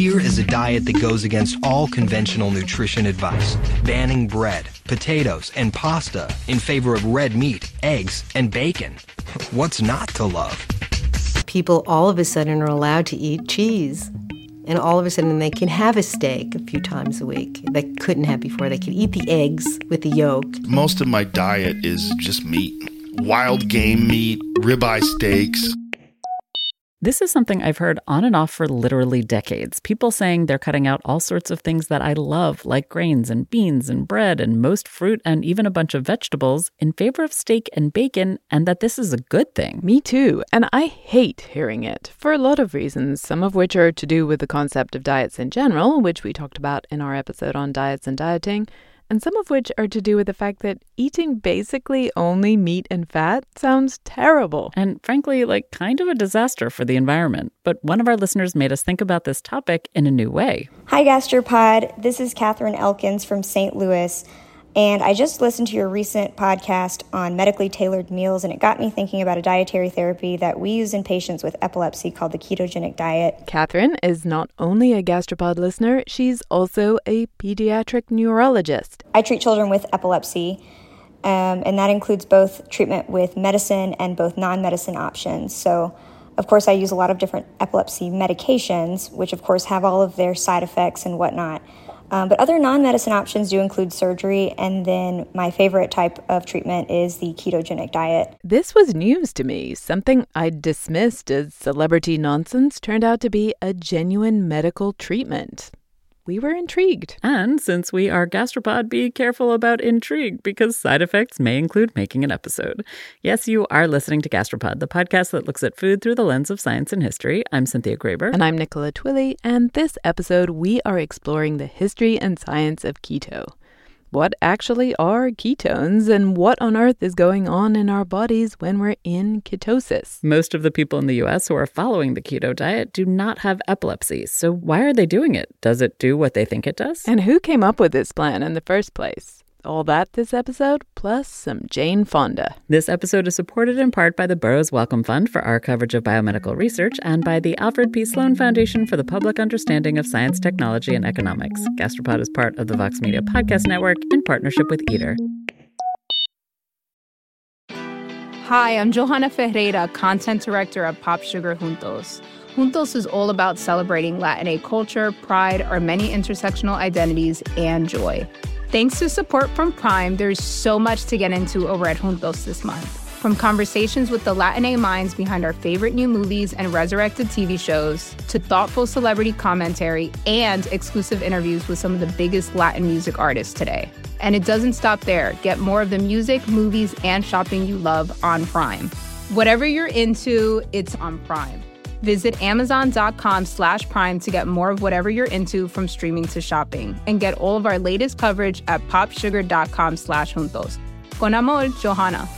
Here is a diet that goes against all conventional nutrition advice, banning bread, potatoes, and pasta in favor of red meat, eggs, and bacon. What's not to love? People all of a sudden are allowed to eat cheese. And all of a sudden, they can have a steak a few times a week. They couldn't have before. They could eat the eggs with the yolk. Most of my diet is just meat wild game meat, ribeye steaks. This is something I've heard on and off for literally decades. People saying they're cutting out all sorts of things that I love, like grains and beans and bread and most fruit and even a bunch of vegetables, in favor of steak and bacon, and that this is a good thing. Me too. And I hate hearing it for a lot of reasons, some of which are to do with the concept of diets in general, which we talked about in our episode on diets and dieting and some of which are to do with the fact that eating basically only meat and fat sounds terrible. And frankly, like kind of a disaster for the environment. But one of our listeners made us think about this topic in a new way. Hi, Gastropod. This is Catherine Elkins from St. Louis. And I just listened to your recent podcast on medically tailored meals, and it got me thinking about a dietary therapy that we use in patients with epilepsy called the ketogenic diet. Catherine is not only a gastropod listener, she's also a pediatric neurologist. I treat children with epilepsy, um, and that includes both treatment with medicine and both non medicine options. So, of course, I use a lot of different epilepsy medications, which, of course, have all of their side effects and whatnot. Um, but other non medicine options do include surgery, and then my favorite type of treatment is the ketogenic diet. This was news to me. Something I dismissed as celebrity nonsense turned out to be a genuine medical treatment we were intrigued. And since we are gastropod, be careful about intrigue because side effects may include making an episode. Yes, you are listening to Gastropod, the podcast that looks at food through the lens of science and history. I'm Cynthia Graber. And I'm Nicola Twilley. And this episode, we are exploring the history and science of keto what actually are ketones and what on earth is going on in our bodies when we're in ketosis. Most of the people in the US who are following the keto diet do not have epilepsy. So why are they doing it? Does it do what they think it does? And who came up with this plan in the first place? All that this episode, plus some Jane Fonda. This episode is supported in part by the Burroughs Wellcome Fund for our coverage of biomedical research and by the Alfred P. Sloan Foundation for the Public Understanding of Science, Technology, and Economics. Gastropod is part of the Vox Media Podcast Network in partnership with Eater. Hi, I'm Johanna Ferreira, content director of Pop Sugar Juntos. Juntos is all about celebrating Latina culture, pride, our many intersectional identities, and joy. Thanks to support from Prime, there's so much to get into over at Juntos this month. From conversations with the Latina minds behind our favorite new movies and resurrected TV shows, to thoughtful celebrity commentary and exclusive interviews with some of the biggest Latin music artists today. And it doesn't stop there. Get more of the music, movies, and shopping you love on Prime. Whatever you're into, it's on Prime. Visit amazon.com slash prime to get more of whatever you're into from streaming to shopping and get all of our latest coverage at popsugar.com slash juntos. Con amor, Johanna.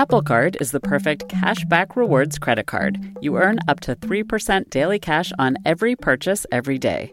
Apple Card is the perfect cashback rewards credit card. You earn up to 3% daily cash on every purchase every day.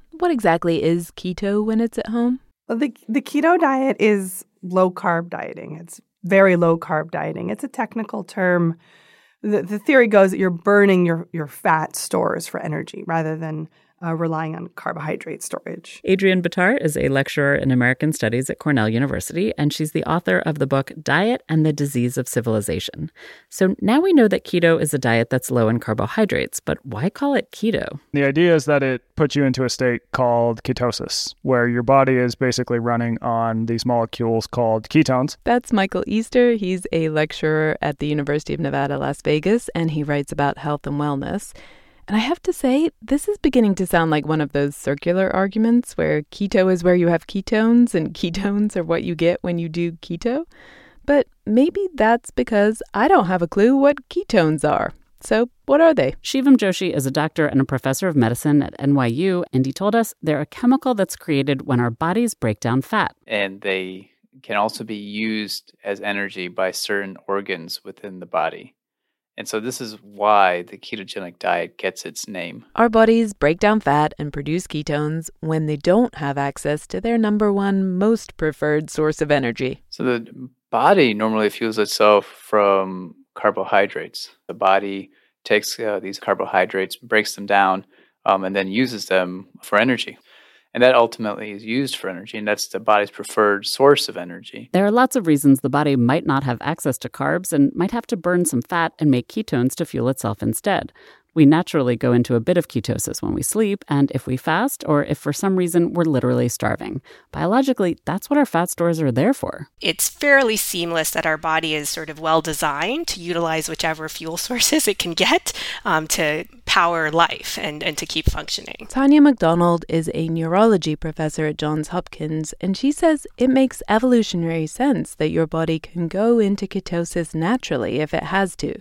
what exactly is keto when it's at home? Well, the, the keto diet is low carb dieting. It's very low carb dieting. It's a technical term. The, the theory goes that you're burning your, your fat stores for energy rather than uh, relying on carbohydrate storage. Adrienne Bitar is a lecturer in American Studies at Cornell University, and she's the author of the book Diet and the Disease of Civilization. So now we know that keto is a diet that's low in carbohydrates, but why call it keto? The idea is that it puts you into a state called ketosis, where your body is basically running on these molecules called ketones. That's Michael Easter. He's a lecturer at the University of Nevada, Las Vegas, and he writes about health and wellness. And I have to say, this is beginning to sound like one of those circular arguments where keto is where you have ketones and ketones are what you get when you do keto. But maybe that's because I don't have a clue what ketones are. So, what are they? Shivam Joshi is a doctor and a professor of medicine at NYU, and he told us they're a chemical that's created when our bodies break down fat. And they can also be used as energy by certain organs within the body. And so, this is why the ketogenic diet gets its name. Our bodies break down fat and produce ketones when they don't have access to their number one most preferred source of energy. So, the body normally fuels itself from carbohydrates. The body takes uh, these carbohydrates, breaks them down, um, and then uses them for energy. And that ultimately is used for energy, and that's the body's preferred source of energy. There are lots of reasons the body might not have access to carbs and might have to burn some fat and make ketones to fuel itself instead. We naturally go into a bit of ketosis when we sleep, and if we fast, or if for some reason we're literally starving. Biologically, that's what our fat stores are there for. It's fairly seamless that our body is sort of well designed to utilize whichever fuel sources it can get um, to power life and, and to keep functioning. Tanya McDonald is a neurology professor at Johns Hopkins, and she says it makes evolutionary sense that your body can go into ketosis naturally if it has to.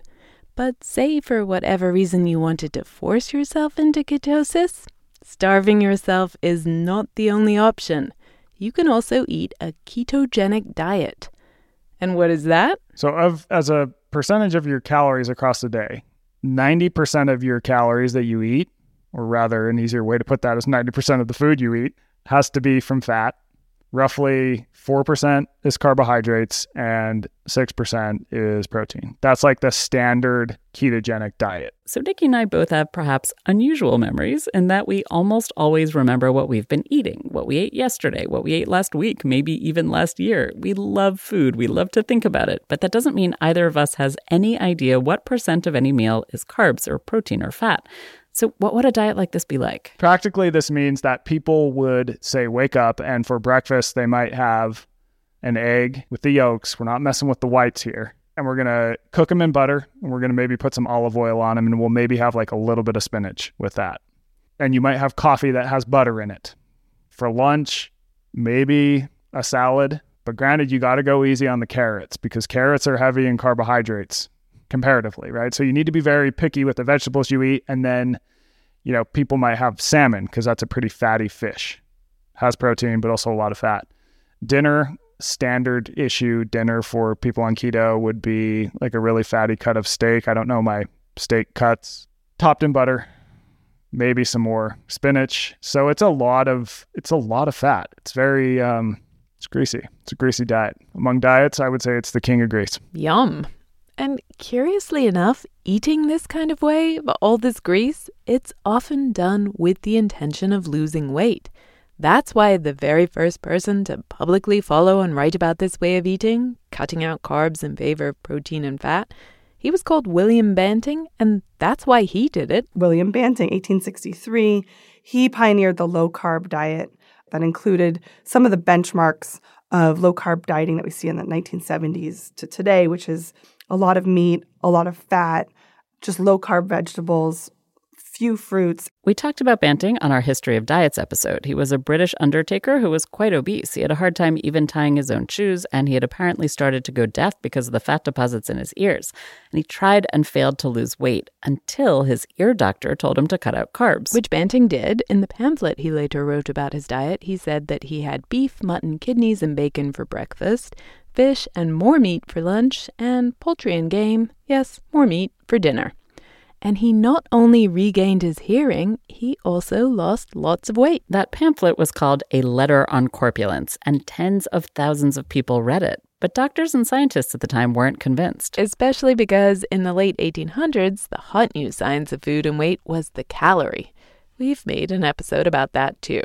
But say for whatever reason you wanted to force yourself into ketosis, starving yourself is not the only option. You can also eat a ketogenic diet. And what is that? So, of as a percentage of your calories across the day, 90% of your calories that you eat, or rather, an easier way to put that is 90% of the food you eat, has to be from fat roughly 4% is carbohydrates and 6% is protein. That's like the standard ketogenic diet. So, Nikki and I both have perhaps unusual memories in that we almost always remember what we've been eating, what we ate yesterday, what we ate last week, maybe even last year. We love food, we love to think about it, but that doesn't mean either of us has any idea what percent of any meal is carbs or protein or fat. So, what would a diet like this be like? Practically, this means that people would say, wake up, and for breakfast, they might have an egg with the yolks. We're not messing with the whites here. And we're going to cook them in butter, and we're going to maybe put some olive oil on them, and we'll maybe have like a little bit of spinach with that. And you might have coffee that has butter in it. For lunch, maybe a salad. But granted, you got to go easy on the carrots because carrots are heavy in carbohydrates comparatively, right? So you need to be very picky with the vegetables you eat. And then, you know, people might have salmon because that's a pretty fatty fish, has protein, but also a lot of fat. Dinner, standard issue dinner for people on keto would be like a really fatty cut of steak. I don't know my steak cuts, topped in butter, maybe some more spinach. So it's a lot of it's a lot of fat. It's very um it's greasy. It's a greasy diet. Among diets, I would say it's the king of grease. Yum. And curiously enough, eating this kind of way, all this grease, it's often done with the intention of losing weight. That's why the very first person to publicly follow and write about this way of eating, cutting out carbs in favor of protein and fat, he was called William Banting, and that's why he did it. William Banting, 1863, he pioneered the low carb diet that included some of the benchmarks of low carb dieting that we see in the 1970s to today, which is a lot of meat, a lot of fat, just low carb vegetables, few fruits. We talked about Banting on our History of Diets episode. He was a British undertaker who was quite obese. He had a hard time even tying his own shoes, and he had apparently started to go deaf because of the fat deposits in his ears. And he tried and failed to lose weight until his ear doctor told him to cut out carbs. Which Banting did. In the pamphlet he later wrote about his diet, he said that he had beef, mutton, kidneys, and bacon for breakfast, fish and more meat for lunch, and poultry and game, yes, more meat, for dinner. And he not only regained his hearing, he also lost lots of weight. That pamphlet was called A Letter on Corpulence, and tens of thousands of people read it. But doctors and scientists at the time weren't convinced. Especially because in the late 1800s, the hot new science of food and weight was the calorie. We've made an episode about that too.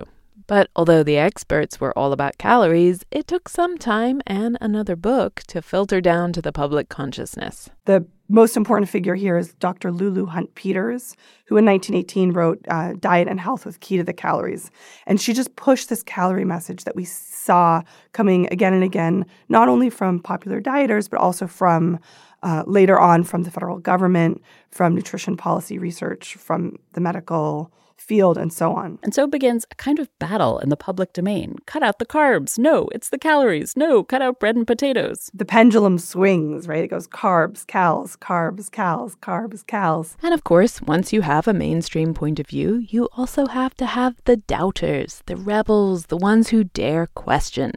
But although the experts were all about calories, it took some time and another book to filter down to the public consciousness. The most important figure here is Dr. Lulu Hunt Peters, who in 1918 wrote uh, Diet and Health with Key to the Calories. And she just pushed this calorie message that we saw coming again and again, not only from popular dieters, but also from uh, later on from the federal government, from nutrition policy research, from the medical field and so on. And so begins a kind of battle in the public domain. Cut out the carbs. No, it's the calories. No, cut out bread and potatoes. The pendulum swings, right? It goes carbs, cals, carbs, cals, carbs, cals. And of course, once you have a mainstream point of view, you also have to have the doubters, the rebels, the ones who dare question.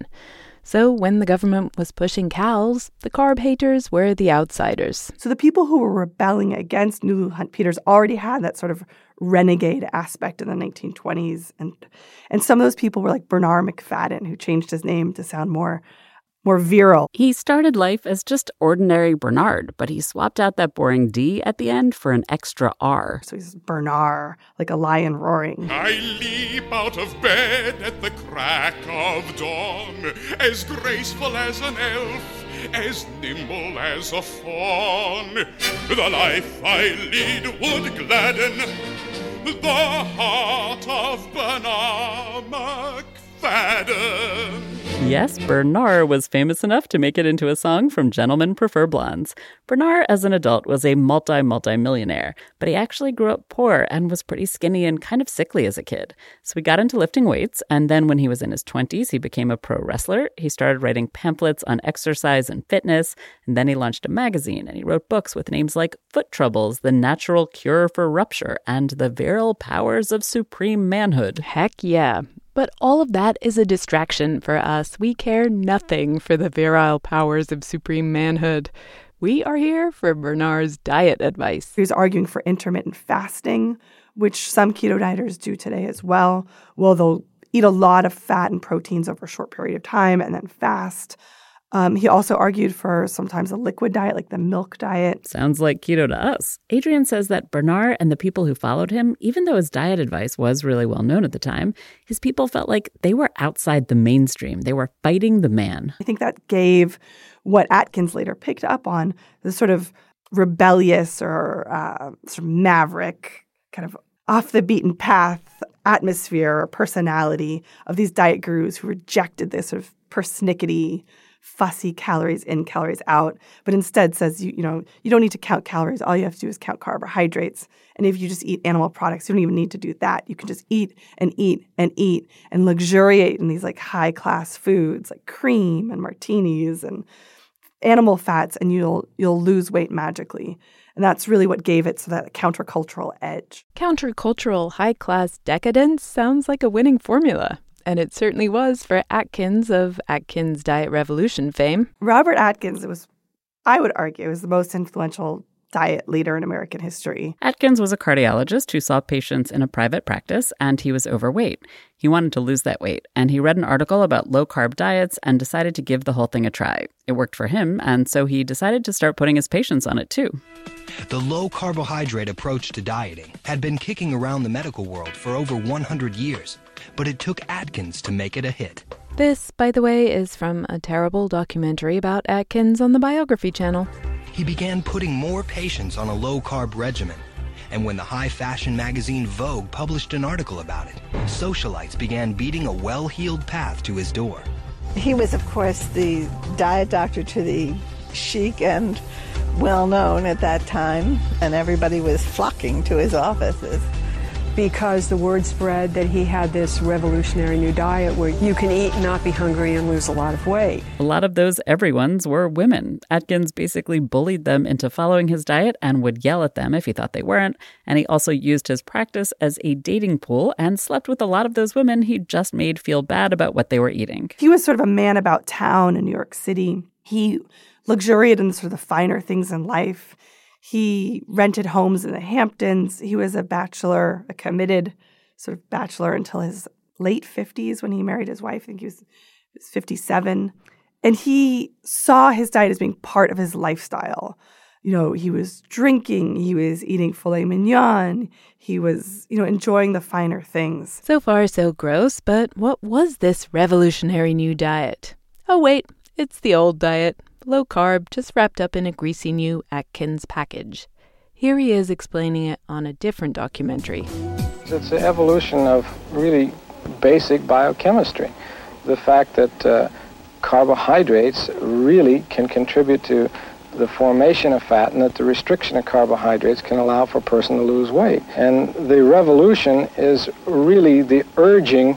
So when the government was pushing cows, the carb haters were the outsiders. So the people who were rebelling against Lulu Hunt Peters already had that sort of renegade aspect in the 1920s. And, and some of those people were like Bernarr Macfadden who changed his name to sound more more virile. He started life as just ordinary Bernard, but he swapped out that boring D at the end for an extra R. So he's Bernarr, like a lion roaring. I leap out of bed at the crack of dawn, as graceful as an elf, as nimble as a fawn. The life I lead would gladden the heart of Bernarr Macfadden. Yes, Bernarr was famous enough to make it into a song from Gentlemen Prefer Blondes. Bernarr, as an adult, was a multi multi millionaire, but he actually grew up poor and was pretty skinny and kind of sickly as a kid. So he got into lifting weights, and then when he was in his 20s, he became a pro wrestler. He started writing pamphlets on exercise and fitness, and then he launched a magazine and he wrote books with names like Foot Troubles, The Natural Cure for Rupture, and The Virile Powers of Supreme Manhood. Heck yeah. But all of that is a distraction for us. We care nothing for the virile powers of supreme manhood. We are here for Bernarr's diet advice. He was arguing for intermittent fasting, which some keto dieters do today as well. Well, they'll eat a lot of fat and proteins over a short period of time and then fast. Um, he also argued for sometimes a liquid diet, like the milk diet. Sounds like keto to us. Adrienne says that Bernarr and the people who followed him, even though his diet advice was really well known at the time, his people felt like they were outside the mainstream. They were fighting the man. I think that gave what Atkins later picked up on the sort of rebellious or uh, sort of maverick, kind of off the beaten path atmosphere or personality of these diet gurus who rejected this sort of persnickety fussy calories in, calories out, but instead says you you know you don't need to count calories. All you have to do is count carbohydrates. And if you just eat animal products, you don't even need to do that. You can just eat and eat and eat and luxuriate in these like high class foods like cream and martinis and animal fats, and you'll you'll lose weight magically. And that's really what gave it so that countercultural edge. Countercultural high class decadence sounds like a winning formula and it certainly was for Atkins of Atkins Diet Revolution fame. Robert Atkins was, I would argue, was the most influential diet leader in American history. Atkins was a cardiologist who saw patients in a private practice, and he was overweight. He wanted to lose that weight, and he read an article about low carb diets and decided to give the whole thing a try. It worked for him, and so he decided to start putting his patients on it too. The low carbohydrate approach to dieting had been kicking around the medical world for over 100 years but it took Atkins to make it a hit. This, by the way, is from a terrible documentary about Atkins on the Biography Channel. He began putting more patients on a low carb regimen. And when the high fashion magazine Vogue published an article about it, socialites began beating a well heeled path to his door. He was, of course, the diet doctor to the chic and well known at that time, and everybody was flocking to his offices because the word spread that he had this revolutionary new diet where you can eat and not be hungry and lose a lot of weight. A lot of those everyone's were women. Atkins basically bullied them into following his diet and would yell at them if he thought they weren't. And he also used his practice as a dating pool and slept with a lot of those women he just made feel bad about what they were eating. He was sort of a man about town in New York City. He luxuriated in sort of the finer things in life. He rented homes in the Hamptons. He was a bachelor, a committed sort of bachelor until his late 50s when he married his wife. I think he was, he was 57. And he saw his diet as being part of his lifestyle. You know, he was drinking, he was eating filet mignon, he was, you know, enjoying the finer things. So far, so gross, but what was this revolutionary new diet? Oh, wait, it's the old diet low carb, just wrapped up in a greasy new Atkins package. Here he is explaining it on a different documentary. It's the evolution of really basic biochemistry. The fact that uh, carbohydrates really can contribute to the formation of fat and that the restriction of carbohydrates can allow for a person to lose weight. And the revolution is really the urging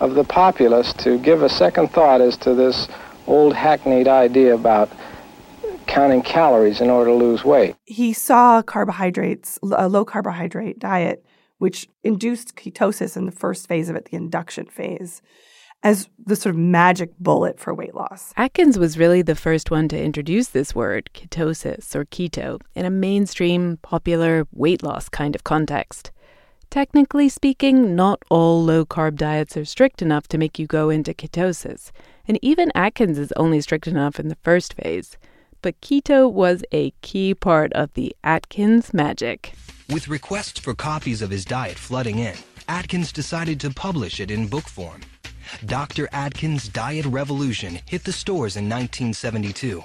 of the populace to give a second thought as to this old hackneyed idea about counting calories in order to lose weight. He saw carbohydrates, a low carbohydrate diet, which induced ketosis in the first phase of it, the induction phase, as the sort of magic bullet for weight loss. Atkins was really the first one to introduce this word, ketosis or keto, in a mainstream, popular weight loss kind of context. Technically speaking, not all low carb diets are strict enough to make you go into ketosis, and even Atkins is only strict enough in the first phase. But keto was a key part of the Atkins magic. With requests for copies of his diet flooding in, Atkins decided to publish it in book form. Dr. Atkins' Diet Revolution hit the stores in 1972.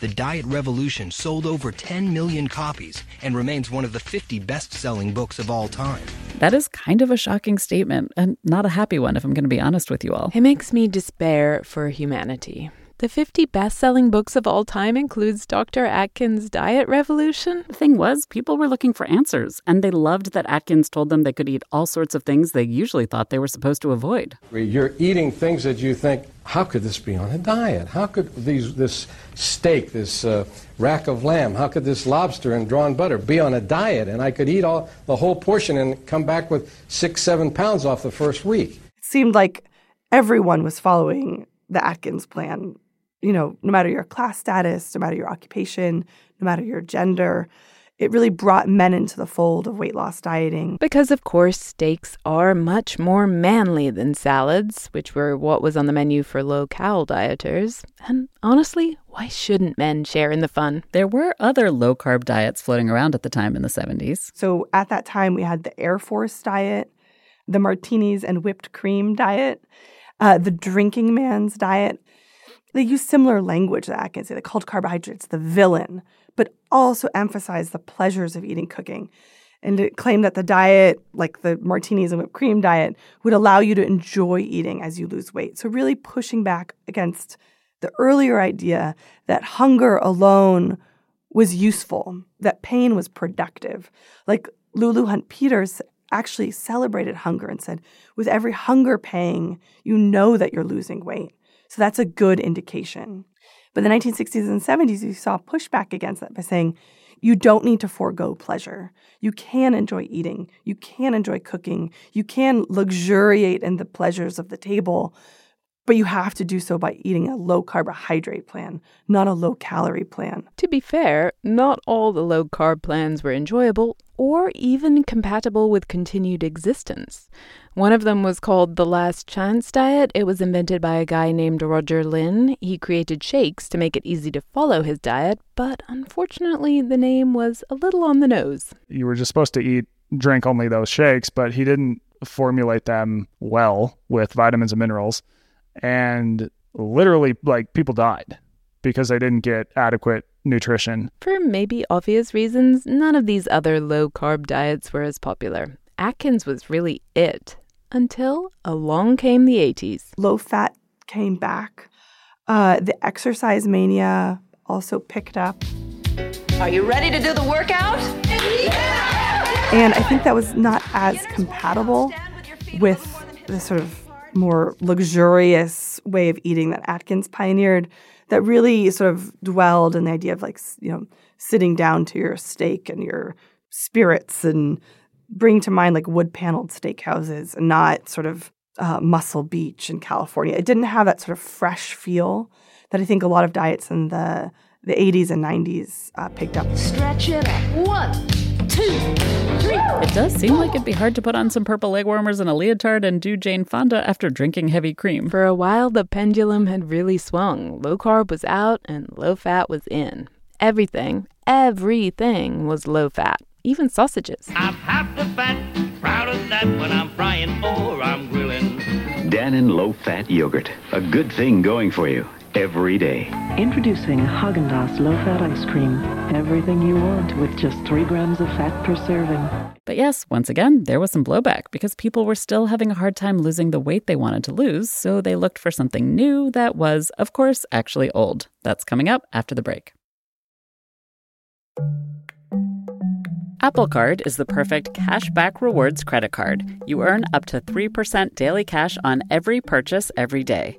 The Diet Revolution sold over 10 million copies and remains one of the 50 best selling books of all time. That is kind of a shocking statement, and not a happy one, if I'm going to be honest with you all. It makes me despair for humanity. The 50 best selling books of all time includes Dr. Atkins' Diet Revolution. The thing was, people were looking for answers, and they loved that Atkins told them they could eat all sorts of things they usually thought they were supposed to avoid. You're eating things that you think, how could this be on a diet? How could these, this steak, this uh, rack of lamb, how could this lobster and drawn butter be on a diet? And I could eat all the whole portion and come back with six, seven pounds off the first week. It seemed like everyone was following the Atkins plan you know, no matter your class status, no matter your occupation, no matter your gender, it really brought men into the fold of weight loss dieting. Because, of course, steaks are much more manly than salads, which were what was on the menu for low cal dieters. And honestly, why shouldn't men share in the fun? There were other low carb diets floating around at the time in the 70s. So at that time, we had the Air Force diet, the martinis and whipped cream diet, uh, the drinking man's diet. They use similar language that Atkins. They called carbohydrates the villain, but also emphasized the pleasures of eating cooking. And it claimed that the diet, like the martinis and whipped cream diet, would allow you to enjoy eating as you lose weight. So, really pushing back against the earlier idea that hunger alone was useful, that pain was productive. Like Lulu Hunt Peters actually celebrated hunger and said, with every hunger pang, you know that you're losing weight. So that's a good indication. But the 1960s and 70s, you saw pushback against that by saying, you don't need to forego pleasure. You can enjoy eating. You can enjoy cooking. You can luxuriate in the pleasures of the table, but you have to do so by eating a low carbohydrate plan, not a low calorie plan. To be fair, not all the low carb plans were enjoyable or even compatible with continued existence. One of them was called the Last Chance Diet. It was invented by a guy named Roger Linn. He created shakes to make it easy to follow his diet, but unfortunately, the name was a little on the nose. You were just supposed to eat, drink only those shakes, but he didn't formulate them well with vitamins and minerals. And literally, like, people died because they didn't get adequate nutrition. For maybe obvious reasons, none of these other low carb diets were as popular. Atkins was really it until along came the 80s. Low fat came back. Uh, the exercise mania also picked up. Are you ready to do the workout? Yeah! And I think that was not as compatible with the sort of more luxurious way of eating that Atkins pioneered that really sort of dwelled in the idea of like, you know, sitting down to your steak and your spirits and bring to mind like wood paneled steakhouses and not sort of uh, Muscle Beach in California. It didn't have that sort of fresh feel that I think a lot of diets in the the 80s and 90s uh, picked up. Stretch it up. One. It does seem like it'd be hard to put on some purple leg warmers and a leotard and do Jane Fonda after drinking heavy cream. For a while, the pendulum had really swung. Low carb was out and low fat was in. Everything, everything was low fat even sausages. I'm half the fat, proud of that when I'm frying or I'm grilling. Dannon low fat yogurt. A good thing going for you every day. Introducing Haagen-Dazs low-fat ice cream. Everything you want with just 3 grams of fat per serving. But yes, once again, there was some blowback because people were still having a hard time losing the weight they wanted to lose, so they looked for something new that was, of course, actually old. That's coming up after the break. Apple Card is the perfect cashback rewards credit card. You earn up to 3% daily cash on every purchase every day.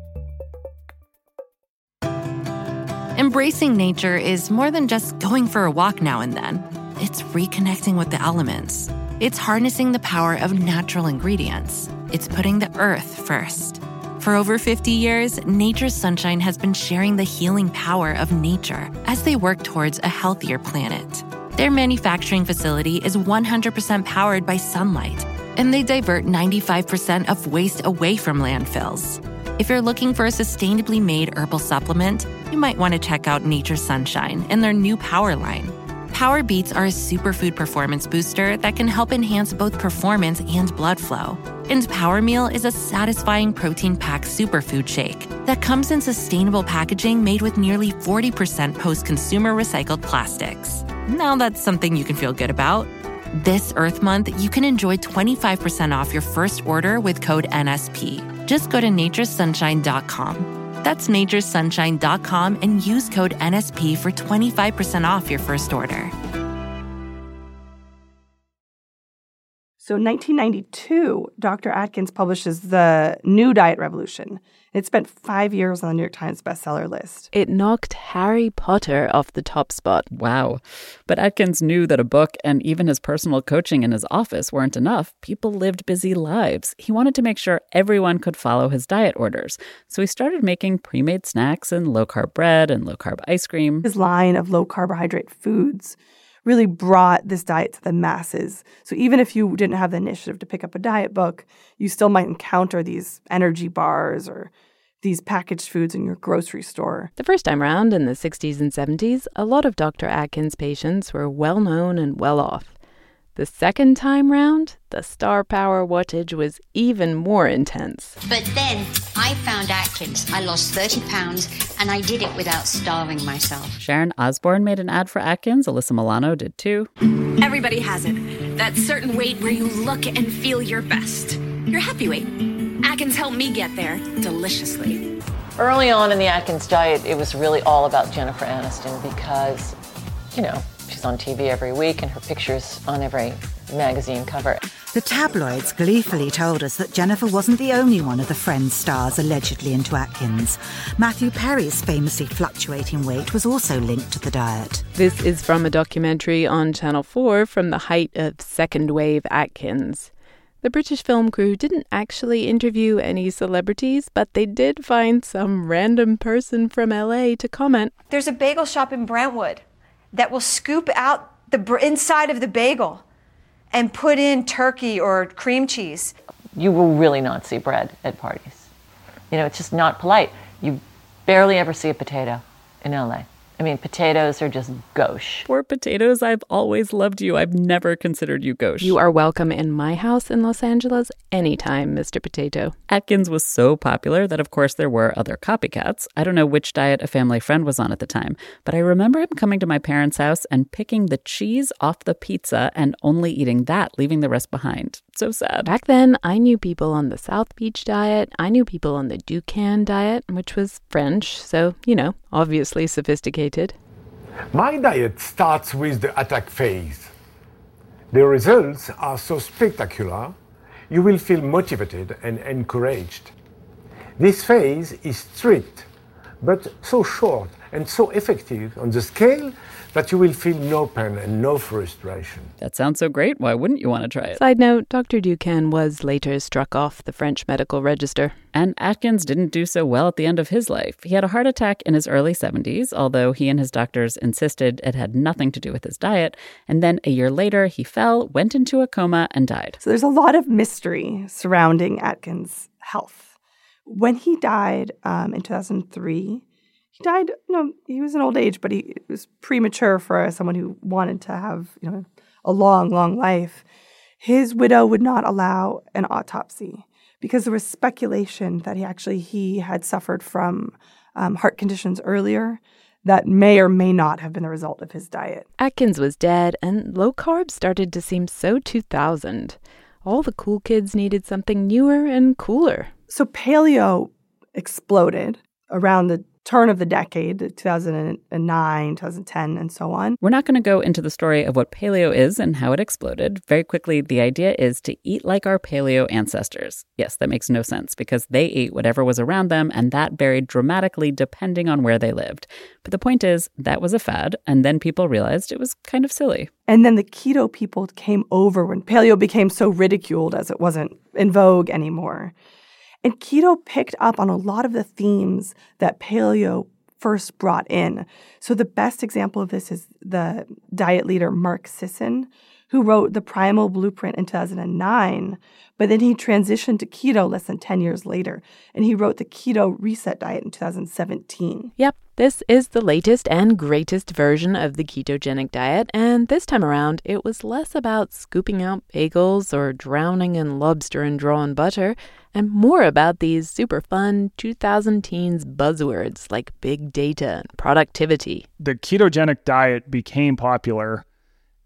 Embracing nature is more than just going for a walk now and then. It's reconnecting with the elements. It's harnessing the power of natural ingredients. It's putting the earth first. For over 50 years, Nature's Sunshine has been sharing the healing power of nature as they work towards a healthier planet. Their manufacturing facility is 100% powered by sunlight, and they divert 95% of waste away from landfills. If you're looking for a sustainably made herbal supplement, you might want to check out Nature Sunshine and their new Power line. Power Beats are a superfood performance booster that can help enhance both performance and blood flow. And Power Meal is a satisfying protein packed superfood shake that comes in sustainable packaging made with nearly 40% post consumer recycled plastics. Now that's something you can feel good about. This Earth Month, you can enjoy 25% off your first order with code NSP. Just go to naturesunshine.com. That's naturesunshine.com and use code NSP for 25% off your first order. So, in 1992, Dr. Atkins publishes The New Diet Revolution. It spent five years on the New York Times bestseller list. It knocked Harry Potter off the top spot. Wow. But Atkins knew that a book and even his personal coaching in his office weren't enough. People lived busy lives. He wanted to make sure everyone could follow his diet orders. So he started making pre made snacks and low carb bread and low carb ice cream. His line of low carbohydrate foods really brought this diet to the masses. So even if you didn't have the initiative to pick up a diet book, you still might encounter these energy bars or these packaged foods in your grocery store. The first time round in the 60s and 70s, a lot of Dr. Atkins' patients were well known and well off. The second time round, the star power wattage was even more intense. But then I found Atkins. I lost 30 pounds and I did it without starving myself. Sharon Osbourne made an ad for Atkins. Alyssa Milano did too. Everybody has it. That certain weight where you look and feel your best. Your happy weight. Atkins helped me get there deliciously. Early on in the Atkins diet, it was really all about Jennifer Aniston because, you know, she's on TV every week and her picture's on every magazine cover. The tabloids gleefully told us that Jennifer wasn't the only one of the Friends stars allegedly into Atkins. Matthew Perry's famously fluctuating weight was also linked to the diet. This is from a documentary on Channel 4 from the height of second wave Atkins. The British film crew didn't actually interview any celebrities, but they did find some random person from LA to comment. There's a bagel shop in Brentwood that will scoop out the inside of the bagel and put in turkey or cream cheese. You will really not see bread at parties. You know, it's just not polite. You barely ever see a potato in LA. I mean, potatoes are just gauche. For potatoes, I've always loved you. I've never considered you gauche. You are welcome in my house in Los Angeles anytime, Mr. Potato. Atkins was so popular that, of course, there were other copycats. I don't know which diet a family friend was on at the time, but I remember him coming to my parents' house and picking the cheese off the pizza and only eating that, leaving the rest behind. So sad. Back then, I knew people on the South Beach diet. I knew people on the Dukan diet, which was French, so, you know, obviously sophisticated. My diet starts with the attack phase. The results are so spectacular, you will feel motivated and encouraged. This phase is strict, but so short and so effective on the scale that you will feel no pain and no frustration. That sounds so great. Why wouldn't you want to try it? Side note Dr. Dukan was later struck off the French medical register. And Atkins didn't do so well at the end of his life. He had a heart attack in his early 70s, although he and his doctors insisted it had nothing to do with his diet. And then a year later, he fell, went into a coma, and died. So there's a lot of mystery surrounding Atkins' health. When he died um, in 2003, he died, you know, he was an old age, but he was premature for someone who wanted to have, you know, a long, long life. His widow would not allow an autopsy because there was speculation that he actually he had suffered from um, heart conditions earlier that may or may not have been the result of his diet. Atkins was dead, and low carb started to seem so 2000. All the cool kids needed something newer and cooler. So paleo exploded around the turn of the decade, 2009, 2010, and so on. We're not going to go into the story of what paleo is and how it exploded. Very quickly, the idea is to eat like our paleo ancestors. Yes, that makes no sense because they ate whatever was around them, and that varied dramatically depending on where they lived. But the point is, that was a fad, and then people realized it was kind of silly. And then the keto people came over when paleo became so ridiculed as it wasn't in vogue anymore. And keto picked up on a lot of the themes that paleo first brought in. So the best example of this is the diet leader Mark Sisson, who wrote The Primal Blueprint in 2009, but then he transitioned to keto less than 10 years later, and he wrote the Keto Reset Diet in 2017. Yep, this is the latest and greatest version of the ketogenic diet, and this time around, it was less about scooping out bagels or drowning in lobster and drawn butter, and more about these super fun 2000 teens buzzwords like big data and productivity. The ketogenic diet became popular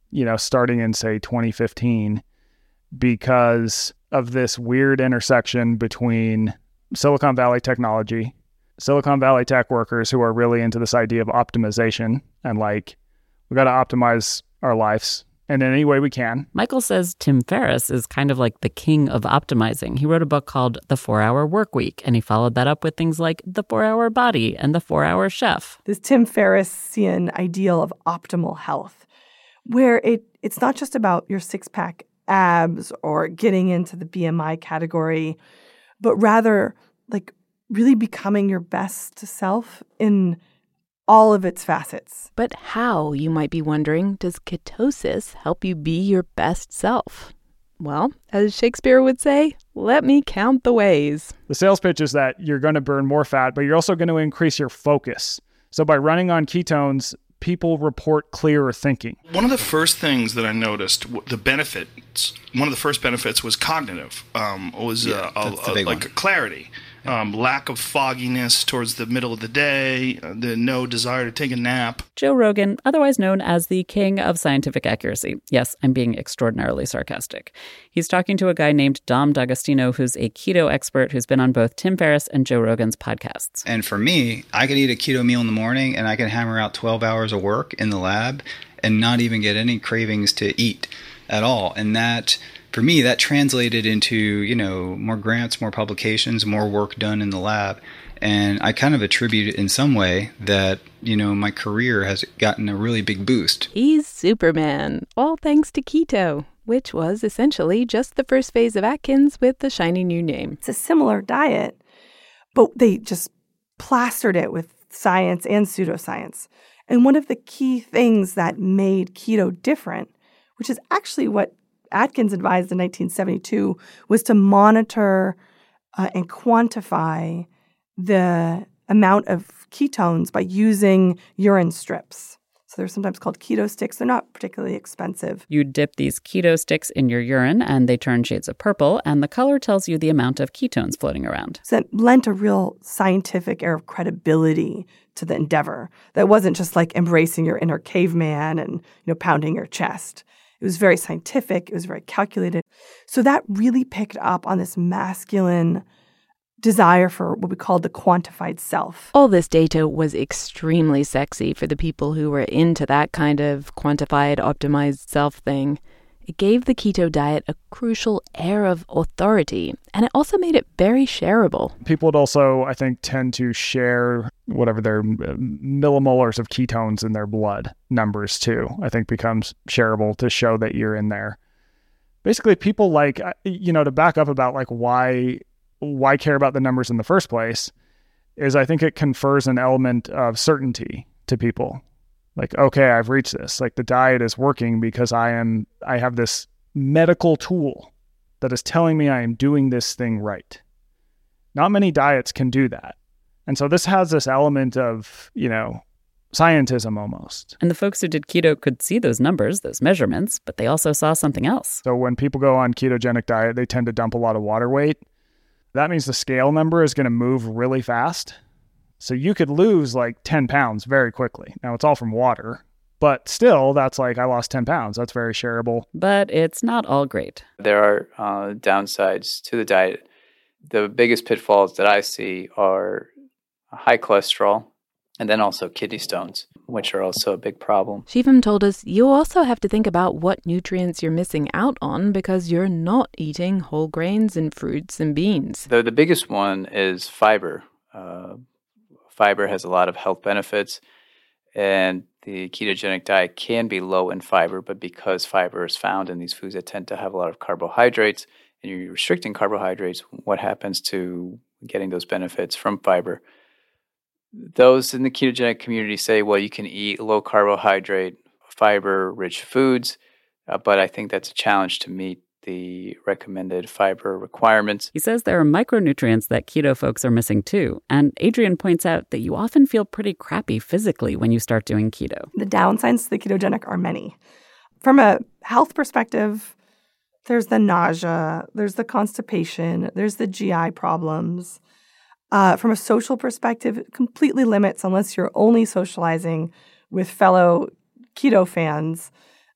you know, starting in say 2015 because of this weird intersection between Silicon Valley technology, Silicon Valley tech workers who are really into this idea of optimization and like we got to optimize our lives in any way we can. Michael says Tim Ferriss is kind of like the king of optimizing. He wrote a book called The 4-Hour Work Week and he followed that up with things like The 4-Hour Body and The 4-Hour Chef. This Tim Ferrissian ideal of optimal health where it it's not just about your six pack abs or getting into the BMI category, but rather like really becoming your best self in all of its facets. But how, you might be wondering, does ketosis help you be your best self? Well, as Shakespeare would say, let me count the ways. The sales pitch is that you're going to burn more fat, but you're also going to increase your focus. So by running on ketones, people report clearer thinking. One of the first things that I noticed, the benefits, one of the first benefits was cognitive, um, was yeah, uh, a, a, like a clarity um, lack of fogginess towards the middle of the day, uh, the no desire to take a nap. Joe Rogan, otherwise known as the king of scientific accuracy. Yes, I'm being extraordinarily sarcastic. He's talking to a guy named Dom D'Agostino, who's a keto expert who's been on both Tim Ferriss and Joe Rogan's podcasts. And for me, I could eat a keto meal in the morning and I can hammer out 12 hours of work in the lab and not even get any cravings to eat at all. And that for me, that translated into, you know, more grants, more publications, more work done in the lab. And I kind of attribute it in some way that, you know, my career has gotten a really big boost. He's Superman, all thanks to keto, which was essentially just the first phase of Atkins with the shiny new name. It's a similar diet, but they just plastered it with science and pseudoscience. And one of the key things that made keto different, which is actually what Atkins advised in 1972 was to monitor uh, and quantify the amount of ketones by using urine strips. So they're sometimes called keto sticks. They're not particularly expensive. You dip these keto sticks in your urine and they turn shades of purple, and the color tells you the amount of ketones floating around. So it lent a real scientific air of credibility to the endeavor. That wasn't just like embracing your inner caveman and you know pounding your chest. It was very scientific, it was very calculated. So that really picked up on this masculine desire for what we call the quantified self. All this data was extremely sexy for the people who were into that kind of quantified, optimized self thing. It gave the keto diet a crucial air of authority, and it also made it very shareable. People would also, I think, tend to share whatever their uh, millimolars of ketones in their blood numbers too. I think becomes shareable to show that you're in there. Basically, people like uh, you know to back up about like why why care about the numbers in the first place is I think it confers an element of certainty to people like okay i've reached this. Like the diet is working because i am i have this medical tool that is telling me i am doing this thing right. Not many diets can do that. And so this has this element of you know scientism almost. And the folks who did keto could see those numbers those measurements but they also saw something else. So when people go on ketogenic diet they tend to dump a lot of water weight. That means the scale number is going to move really fast. So you could lose like 10 pounds very quickly. Now it's all from water, but still, that's like I lost 10 pounds. That's very shareable. But it's not all great. There are uh, downsides to the diet. The biggest pitfalls that I see are high cholesterol and then also kidney stones, which are also a big problem. Shivam told us you also have to think about what nutrients you're missing out on because you're not eating whole grains and fruits and beans. The, the biggest one is fiber. Uh, fiber has a lot of health benefits, and the ketogenic diet can be low in fiber, but because fiber is found in these foods that tend to have a lot of carbohydrates, and you're restricting carbohydrates, what happens to getting those benefits from fiber? Those in the ketogenic community say, well, you can eat low carbohydrate, fiber rich foods, uh, but I think that's a challenge to meet the recommended fiber requirements. He says there are micronutrients that keto folks are missing too. And Adrienne points out that you often feel pretty crappy physically when you start doing keto. The downsides to the ketogenic are many. From a health perspective, there's the nausea, there's the constipation, there's the GI problems. Uh, from a social perspective, it completely limits, unless you're only socializing with fellow keto fans,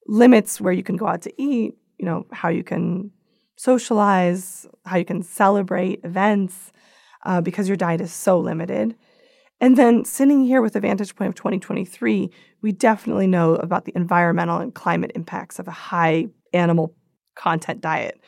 limits where you can go out to eat, you know, how you can socialize, how you can celebrate events, uh, because your diet is so limited. And then sitting here with the vantage point of 2023, we definitely know about the environmental and climate impacts of a high animal content diet.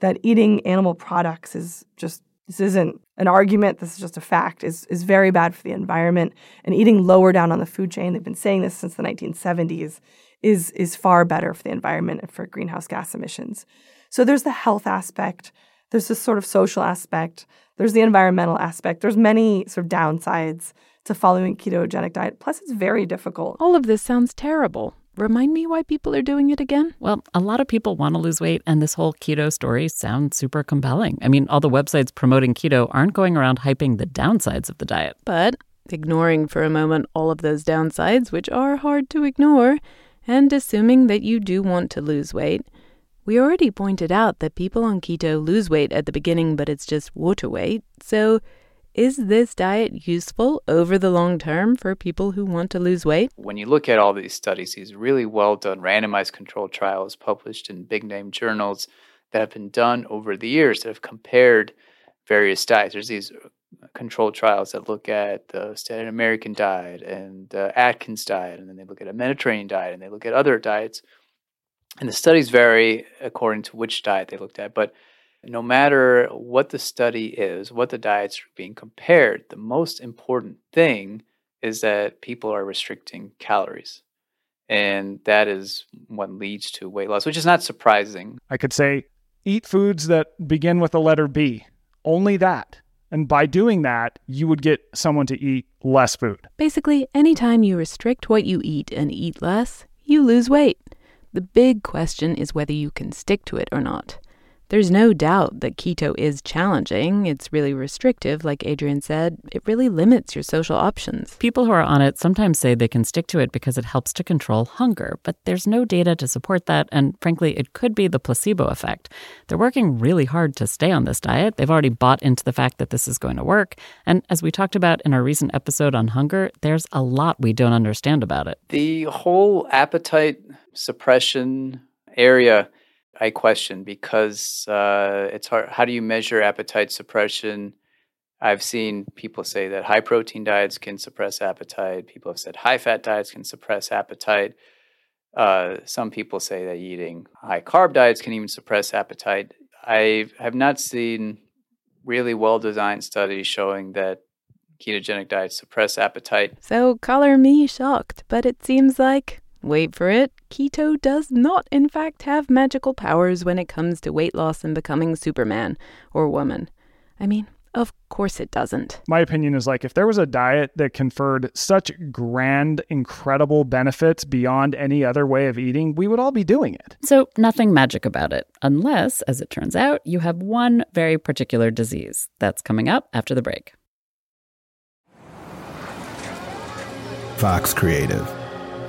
That eating animal products is just this isn't an argument, this is just a fact, is, is very bad for the environment. And eating lower down on the food chain, they've been saying this since the 1970s, is is far better for the environment and for greenhouse gas emissions. So there's the health aspect, there's this sort of social aspect, there's the environmental aspect. There's many sort of downsides to following ketogenic diet. Plus it's very difficult. All of this sounds terrible. Remind me why people are doing it again? Well, a lot of people want to lose weight, and this whole keto story sounds super compelling. I mean, all the websites promoting keto aren't going around hyping the downsides of the diet. But ignoring for a moment all of those downsides, which are hard to ignore, and assuming that you do want to lose weight, we already pointed out that people on keto lose weight at the beginning, but it's just water weight. So, is this diet useful over the long term for people who want to lose weight? When you look at all these studies, these really well done randomized controlled trials published in big name journals that have been done over the years that have compared various diets. There's these controlled trials that look at the standard American diet and the Atkins diet, and then they look at a Mediterranean diet, and they look at other diets. And the studies vary according to which diet they looked at. But no matter what the study is, what the diets are being compared, the most important thing is that people are restricting calories. And that is what leads to weight loss, which is not surprising. I could say eat foods that begin with the letter B. Only that. And by doing that, you would get someone to eat less food. Basically, anytime you restrict what you eat and eat less, you lose weight. The big question is whether you can stick to it or not. There's no doubt that keto is challenging. It's really restrictive, like Adrienne said. It really limits your social options. People who are on it sometimes say they can stick to it because it helps to control hunger, but there's no data to support that, and frankly, it could be the placebo effect. They're working really hard to stay on this diet. They've already bought into the fact that this is going to work, and as we talked about in our recent episode on hunger, there's a lot we don't understand about it. The whole appetite suppression area I question because uh, it's hard. How do you measure appetite suppression? I've seen people say that high protein diets can suppress appetite. People have said high fat diets can suppress appetite. Uh, some people say that eating high carb diets can even suppress appetite. I have not seen really well designed studies showing that ketogenic diets suppress appetite. So, color me shocked, but it seems like Wait for it, keto does not, in fact, have magical powers when it comes to weight loss and becoming Superman or woman. I mean, of course it doesn't. My opinion is like if there was a diet that conferred such grand, incredible benefits beyond any other way of eating, we would all be doing it. So, nothing magic about it, unless, as it turns out, you have one very particular disease. That's coming up after the break. Vox Creative.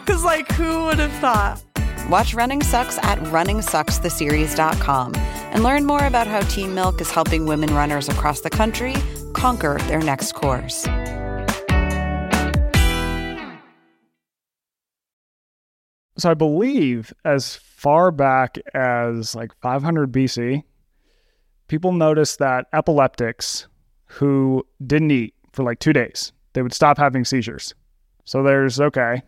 because, like, who would have thought? Watch Running Sucks at runningsuckstheseries.com and learn more about how Team Milk is helping women runners across the country conquer their next course. So I believe as far back as like 500 BC, people noticed that epileptics who didn't eat for like two days, they would stop having seizures. So there's okay,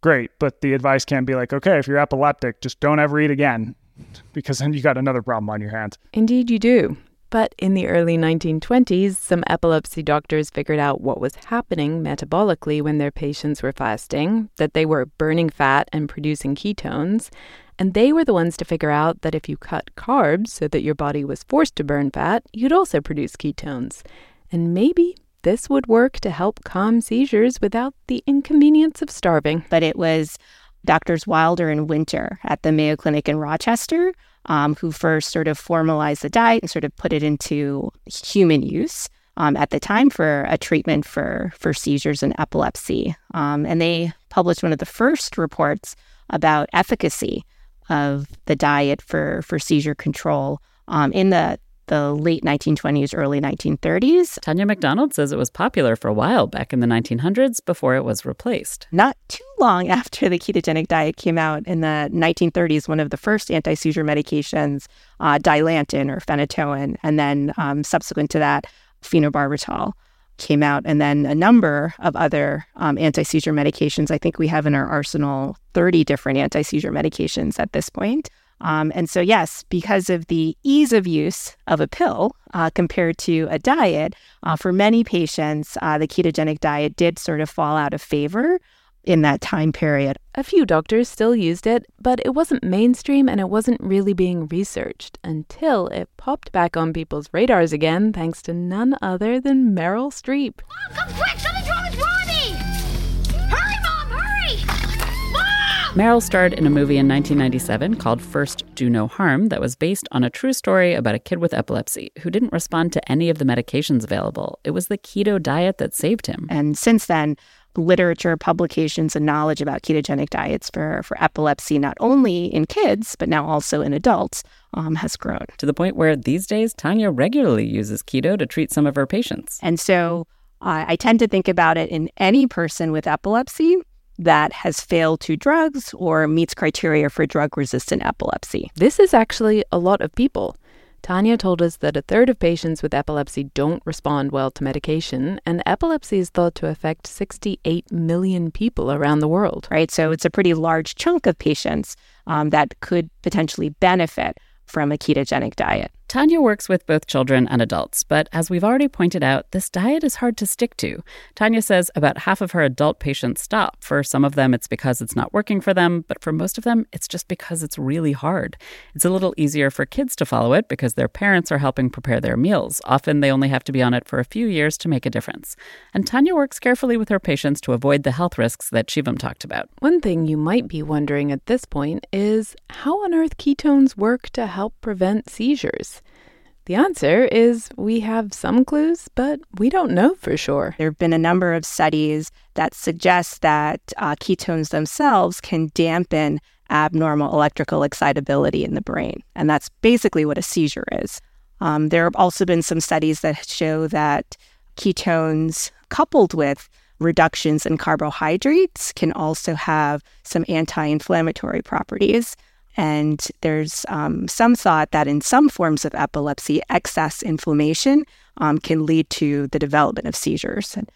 great. But the advice can't be like, okay, if you're epileptic, just don't ever eat again because then you got another problem on your hands. Indeed, you do. But in the early 1920s, some epilepsy doctors figured out what was happening metabolically when their patients were fasting, that they were burning fat and producing ketones. And they were the ones to figure out that if you cut carbs so that your body was forced to burn fat, you'd also produce ketones. And maybe this would work to help calm seizures without the inconvenience of starving. But it was Doctors Wilder and Winter at the Mayo Clinic in Rochester um, who first sort of formalized the diet and sort of put it into human use. Um, at the time for a treatment for for seizures and epilepsy, um, and they published one of the first reports about efficacy of the diet for for seizure control um, in the the late 1920s, early 1930s. Tanya McDonald says it was popular for a while back in the 1900s before it was replaced. Not too long after the ketogenic diet came out in the 1930s, one of the first anti seizure medications, uh, Dilantin or phenytoin, and then um, subsequent to that, phenobarbital came out, and then a number of other um, anti seizure medications. I think we have in our arsenal 30 different anti seizure medications at this point. Um, and so, yes, because of the ease of use of a pill uh, compared to a diet, uh, for many patients, uh, the ketogenic diet did sort of fall out of favor in that time period. A few doctors still used it, but it wasn't mainstream and it wasn't really being researched until it popped back on people's radars again thanks to none other than Meryl Streep. Mom, Meryl starred in a movie in 1997 called First Do No Harm that was based on a true story about a kid with epilepsy who didn't respond to any of the medications available. It was the keto diet that saved him. And since then, literature, publications, and knowledge about ketogenic diets for, for epilepsy, not only in kids, but now also in adults, um, has grown. To the point where these days, Tanya regularly uses keto to treat some of her patients. And so uh, I tend to think about it in any person with epilepsy that has failed to drugs or meets criteria for drug resistant epilepsy. This is actually a lot of people. Tanya told us that a third of patients with epilepsy don't respond well to medication, and epilepsy is thought to affect 68 million people around the world. Right, so it's a pretty large chunk of patients um, that could potentially benefit from a ketogenic diet. Tanya works with both children and adults, but as we've already pointed out, this diet is hard to stick to. Tanya says about half of her adult patients stop. For some of them, it's because it's not working for them, but for most of them, it's just because it's really hard. It's a little easier for kids to follow it because their parents are helping prepare their meals. Often they only have to be on it for a few years to make a difference. And Tanya works carefully with her patients to avoid the health risks that Shivam talked about. One thing you might be wondering at this point is how on earth ketones work to help prevent seizures. The answer is we have some clues, but we don't know for sure. There have been a number of studies that suggest that uh, ketones themselves can dampen abnormal electrical excitability in the brain. And that's basically what a seizure is. Um, there have also been some studies that show that ketones, coupled with reductions in carbohydrates, can also have some anti inflammatory properties. And there's um, some thought that in some forms of epilepsy, excess inflammation um, can lead to the development of seizures. And,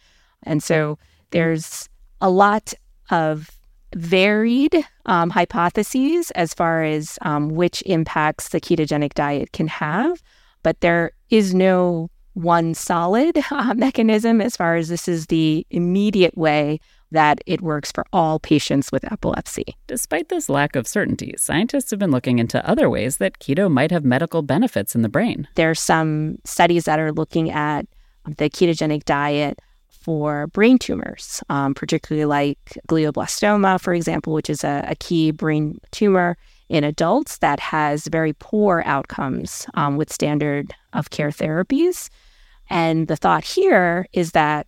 and so there's a lot of varied um, hypotheses as far as um, which impacts the ketogenic diet can have, but there is no one solid uh, mechanism as far as this is the immediate way that it works for all patients with epilepsy. Despite this lack of certainty, scientists have been looking into other ways that keto might have medical benefits in the brain. There are some studies that are looking at the ketogenic diet for brain tumors, um, particularly like glioblastoma, for example, which is a, a, key brain tumor in adults that has very poor outcomes um, with standard of care therapies. And the thought here is that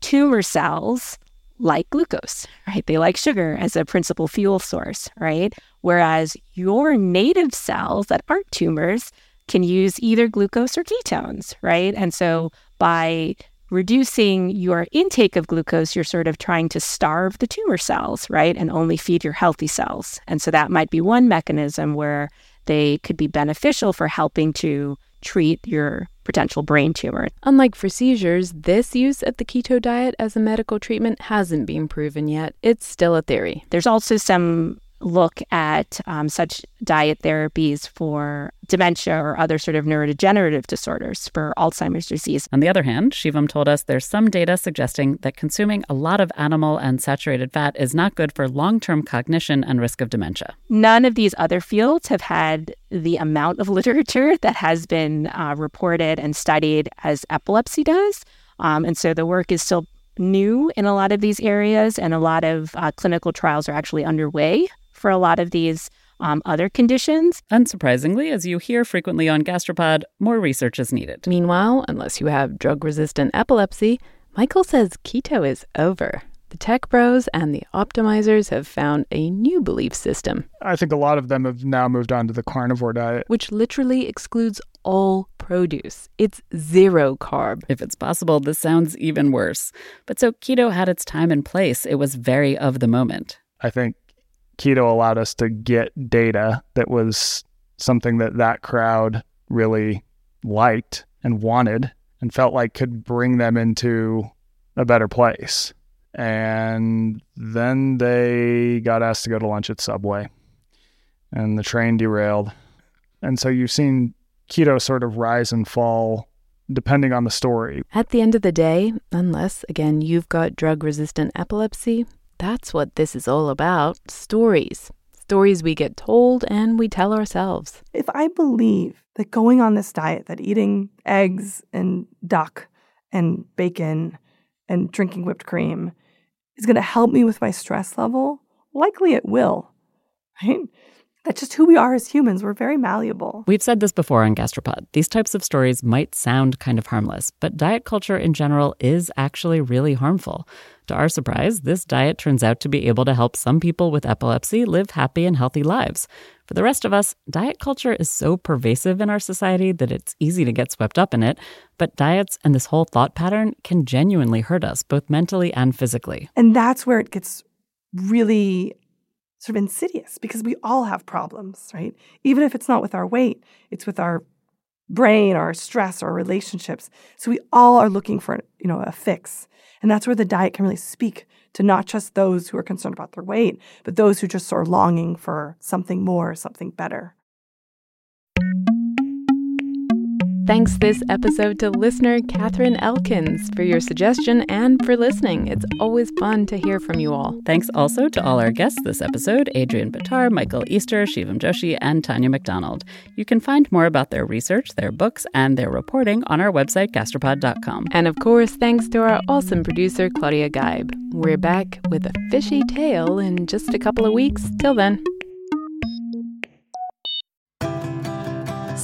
tumor cells like glucose, right? They like sugar as a principal fuel source, right? Whereas your native cells that aren't tumors can use either glucose or ketones, right? And so by reducing your intake of glucose, you're sort of trying to starve the tumor cells, right? And only feed your healthy cells. And so that might be one mechanism where they could be beneficial for helping to treat your potential brain tumor. Unlike for seizures, this use of the keto diet as a medical treatment hasn't been proven yet. It's still a theory. There's also some look at um, such diet therapies for dementia or other sort of neurodegenerative disorders for Alzheimer's disease. On the other hand, Shivam told us there's some data suggesting that consuming a lot of animal and saturated fat is not good for long term cognition and risk of dementia. None of these other fields have had the amount of literature that has been uh, reported and studied as epilepsy does. Um, and so the work is still new in a lot of these areas, and a lot of uh, clinical trials are actually underway for a lot of these um, other conditions. Unsurprisingly, as you hear frequently on Gastropod, more research is needed. Meanwhile, unless you have drug resistant epilepsy, Michael says keto is over. The tech bros and the optimizers have found a new belief system. I think a lot of them have now moved on to the carnivore diet, which literally excludes all produce. It's zero carb. If it's possible, this sounds even worse. But so keto had its time and place. It was very of the moment. I think keto allowed us to get data that was something that that crowd really liked and wanted and felt like could bring them into a better place. And then they got asked to go to lunch at Subway and the train derailed. And so you've seen keto sort of rise and fall depending on the story. At the end of the day, unless, again, you've got drug resistant epilepsy, that's what this is all about stories. Stories we get told and we tell ourselves. If I believe that going on this diet, that eating eggs and duck and bacon and drinking whipped cream is going to help me with my stress level, likely it will. Right? That's just who we are as humans. We're very malleable. We've said this before on Gastropod. These types of stories might sound kind of harmless, but diet culture in general is actually really harmful. To our surprise, this diet turns out to be able to help some people with epilepsy live happy and healthy lives. For the rest of us, diet culture is so pervasive in our society that it's easy to get swept up in it, but diets and this whole thought pattern can genuinely hurt us, both mentally and physically. And that's where it gets really sort of insidious because we all have problems, right? Even if it's not with our weight, it's with our brain, our stress, our relationships. So we all are looking for, you know, a fix. And that's where the diet can really speak to not just those who are concerned about their weight, but those who just are longing for something more, something better. Thanks this episode to listener Catherine Elkins for your suggestion and for listening. It's always fun to hear from you all. Thanks also to all our guests this episode Adrienne Bitar, Michael Easter, Shivam Joshi, and Tanya McDonald. You can find more about their research, their books, and their reporting on our website, gastropod.com. And of course, thanks to our awesome producer, Claudia Geib. We're back with a fishy tale in just a couple of weeks. Till then.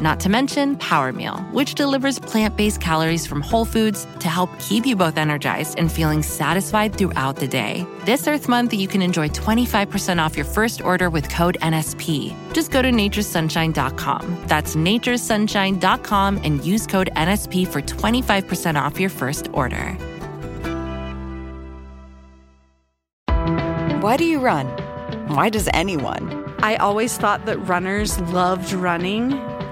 Not to mention Power Meal, which delivers plant based calories from whole foods to help keep you both energized and feeling satisfied throughout the day. This Earth Month, you can enjoy 25% off your first order with code NSP. Just go to naturesunshine.com. That's naturesunshine.com and use code NSP for 25% off your first order. Why do you run? Why does anyone? I always thought that runners loved running,